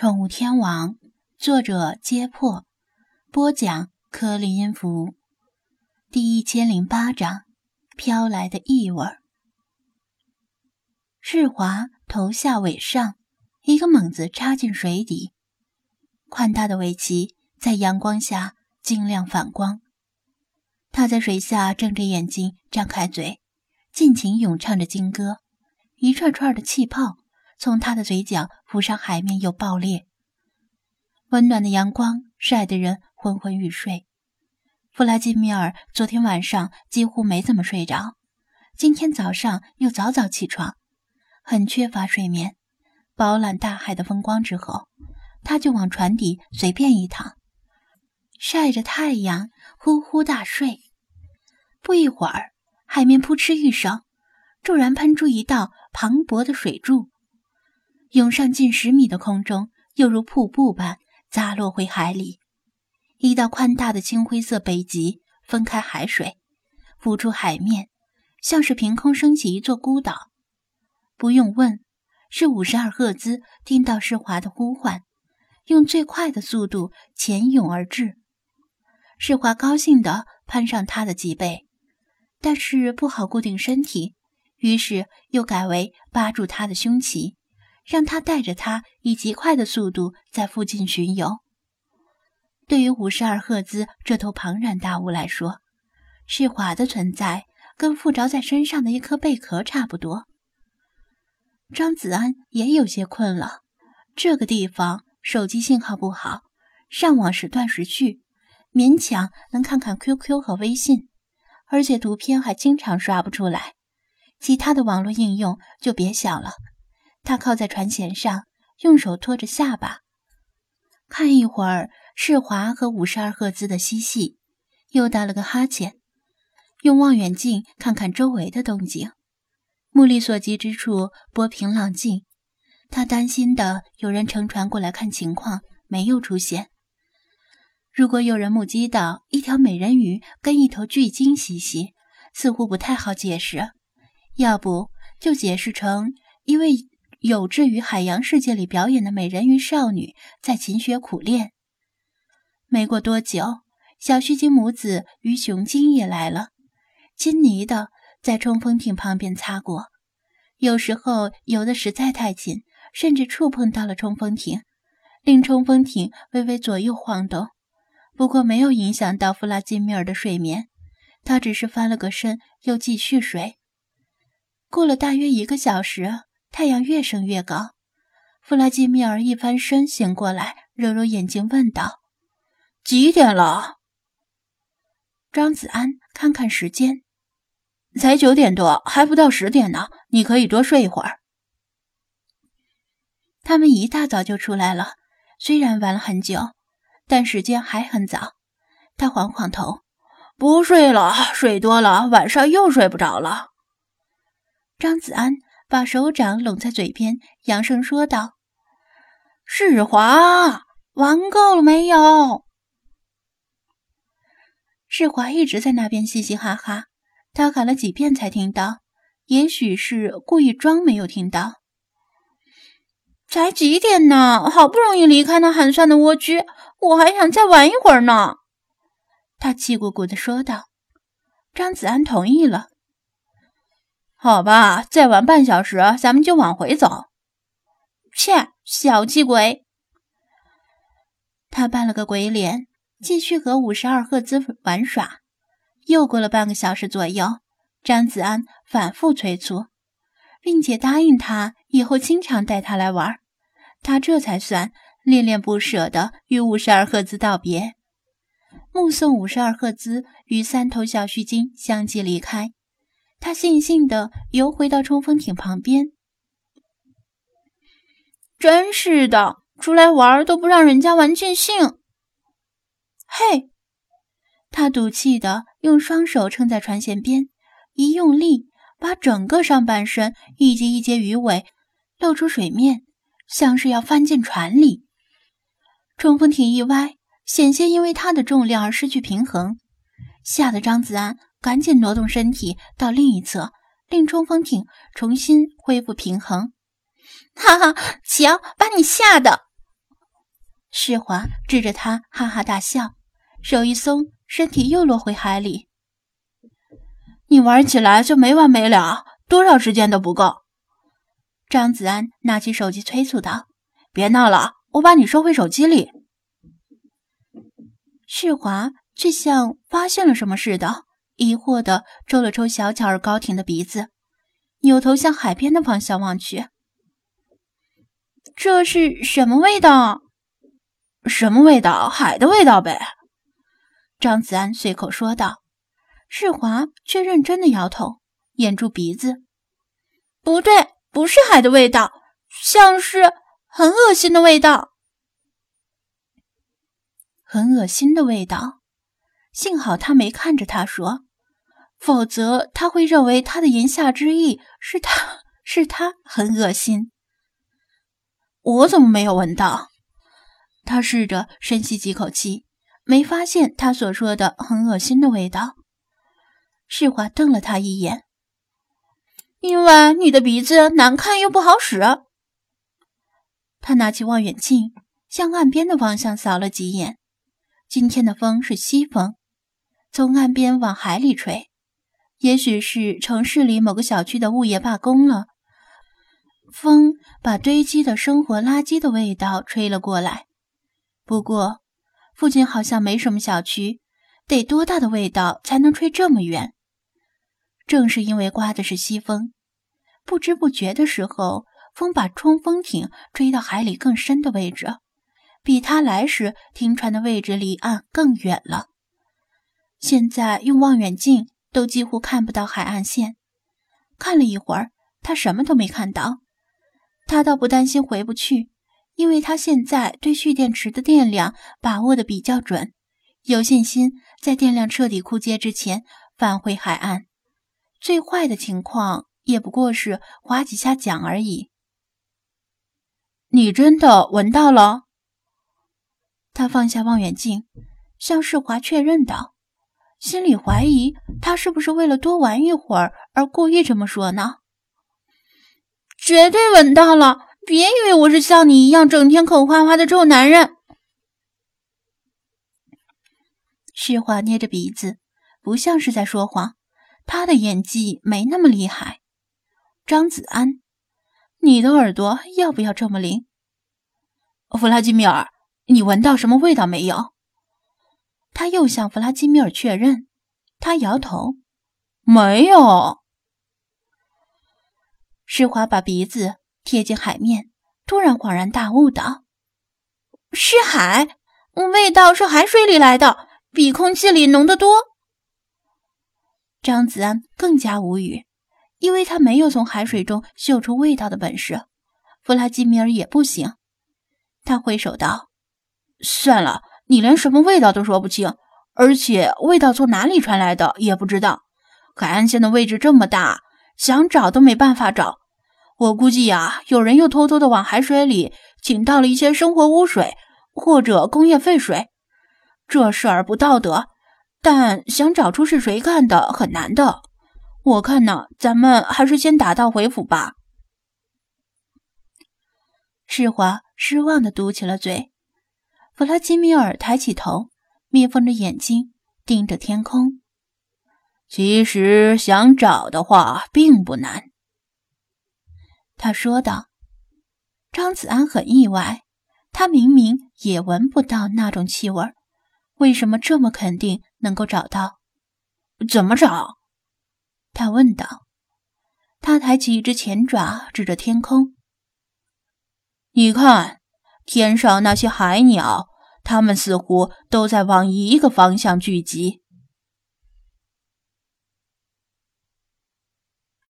宠物天王，作者：揭破，播讲：颗粒音符，第一千零八章：飘来的异味。世华头下尾上，一个猛子插进水底，宽大的尾鳍在阳光下晶亮反光。他在水下睁着眼睛，张开嘴，尽情咏唱着金歌，一串串的气泡。从他的嘴角浮上海面，又爆裂。温暖的阳光晒得人昏昏欲睡。弗拉基米尔昨天晚上几乎没怎么睡着，今天早上又早早起床，很缺乏睡眠。饱览大海的风光之后，他就往船底随便一躺，晒着太阳，呼呼大睡。不一会儿，海面扑哧一声，骤然喷出一道磅礴的水柱。涌上近十米的空中，又如瀑布般砸落回海里。一道宽大的青灰色北极分开海水，浮出海面，像是凭空升起一座孤岛。不用问，是五十二赫兹听到世华的呼唤，用最快的速度潜涌而至。世华高兴地攀上他的脊背，但是不好固定身体，于是又改为扒住他的胸鳍。让他带着他以极快的速度在附近巡游。对于五十二赫兹这头庞然大物来说，世华的存在跟附着在身上的一颗贝壳差不多。张子安也有些困了。这个地方手机信号不好，上网时断时续，勉强能看看 QQ 和微信，而且图片还经常刷不出来，其他的网络应用就别想了。他靠在船舷上，用手托着下巴，看一会儿世华和五十二赫兹的嬉戏，又打了个哈欠，用望远镜看看周围的动静，目力所及之处波平浪静。他担心的有人乘船过来看情况，没有出现。如果有人目击到一条美人鱼跟一头巨鲸嬉戏，似乎不太好解释，要不就解释成因为。有志于海洋世界里表演的美人鱼少女在勤学苦练。没过多久，小须鲸母子与雄鲸也来了，金泥的在冲锋艇旁边擦过。有时候游得实在太近，甚至触碰到了冲锋艇，令冲锋艇微微左右晃动。不过没有影响到弗拉基米尔的睡眠，他只是翻了个身，又继续睡。过了大约一个小时。太阳越升越高，弗拉基米尔一翻身醒过来，揉揉眼睛问道：“几点了？”张子安看看时间，才九点多，还不到十点呢。你可以多睡一会儿。他们一大早就出来了，虽然玩了很久，但时间还很早。他晃晃头，不睡了，睡多了晚上又睡不着了。张子安。把手掌拢在嘴边，扬声说道：“世华，玩够了没有？”世华一直在那边嘻嘻哈哈，他喊了几遍才听到，也许是故意装没有听到。才几点呢？好不容易离开那寒酸的蜗居，我还想再玩一会儿呢。”他气鼓鼓的说道。张子安同意了。好吧，再玩半小时，咱们就往回走。切，小气鬼！他扮了个鬼脸，继续和五十二赫兹玩耍。又过了半个小时左右，张子安反复催促，并且答应他以后经常带他来玩。他这才算恋恋不舍的与五十二赫兹道别，目送五十二赫兹与三头小须鲸相继离开。他悻悻地游回到冲锋艇旁边。真是的，出来玩都不让人家玩尽兴。嘿，他赌气地用双手撑在船舷边，一用力，把整个上半身以及一截鱼尾露出水面，像是要翻进船里。冲锋艇一歪，险些因为它的重量而失去平衡，吓得张子安。赶紧挪动身体到另一侧，令冲锋艇重新恢复平衡。哈哈，瞧，把你吓的！世华指着他哈哈大笑，手一松，身体又落回海里。你玩起来就没完没了，多少时间都不够。张子安拿起手机催促道：“别闹了，我把你收回手机里。”世华却像发现了什么似的，疑惑地抽了抽小巧而高挺的鼻子，扭头向海边的方向望去。这是什么味道？什么味道？海的味道呗。张子安随口说道。世华却认真的摇头，掩住鼻子。不对，不是海的味道，像是很恶心的味道。很恶心的味道。幸好他没看着他说，否则他会认为他的言下之意是他是他很恶心。我怎么没有闻到？他试着深吸几口气，没发现他所说的很恶心的味道。世华瞪了他一眼，因为你的鼻子难看又不好使。他拿起望远镜，向岸边的方向扫了几眼。今天的风是西风，从岸边往海里吹，也许是城市里某个小区的物业罢工了。风把堆积的生活垃圾的味道吹了过来。不过，附近好像没什么小区，得多大的味道才能吹这么远？正是因为刮的是西风，不知不觉的时候，风把冲锋艇吹到海里更深的位置，比他来时停船的位置离岸更远了。现在用望远镜都几乎看不到海岸线。看了一会儿，他什么都没看到。他倒不担心回不去，因为他现在对蓄电池的电量把握的比较准，有信心在电量彻底枯竭之前返回海岸。最坏的情况也不过是划几下桨而已。你真的闻到了？他放下望远镜，向世华确认道，心里怀疑他是不是为了多玩一会儿而故意这么说呢？绝对闻到了！别以为我是像你一样整天口花花的臭男人。世华捏着鼻子，不像是在说谎。他的演技没那么厉害。张子安，你的耳朵要不要这么灵？弗拉基米尔，你闻到什么味道没有？他又向弗拉基米尔确认，他摇头，没有。施华把鼻子贴近海面，突然恍然大悟道：“是海，味道是海水里来的，比空气里浓得多。”张子安更加无语，因为他没有从海水中嗅出味道的本事。弗拉基米尔也不行，他挥手道：“算了，你连什么味道都说不清，而且味道从哪里传来的也不知道。海岸线的位置这么大，想找都没办法找。”我估计呀，有人又偷偷的往海水里倾倒了一些生活污水或者工业废水，这事儿不道德，但想找出是谁干的很难的。我看呢，咱们还是先打道回府吧。世华失望的嘟起了嘴。弗拉基米尔抬起头，眯缝着眼睛盯着天空。其实想找的话，并不难。他说道：“张子安很意外，他明明也闻不到那种气味，为什么这么肯定能够找到？怎么找？”他问道。他抬起一只前爪，指着天空：“你看，天上那些海鸟，他们似乎都在往一个方向聚集。”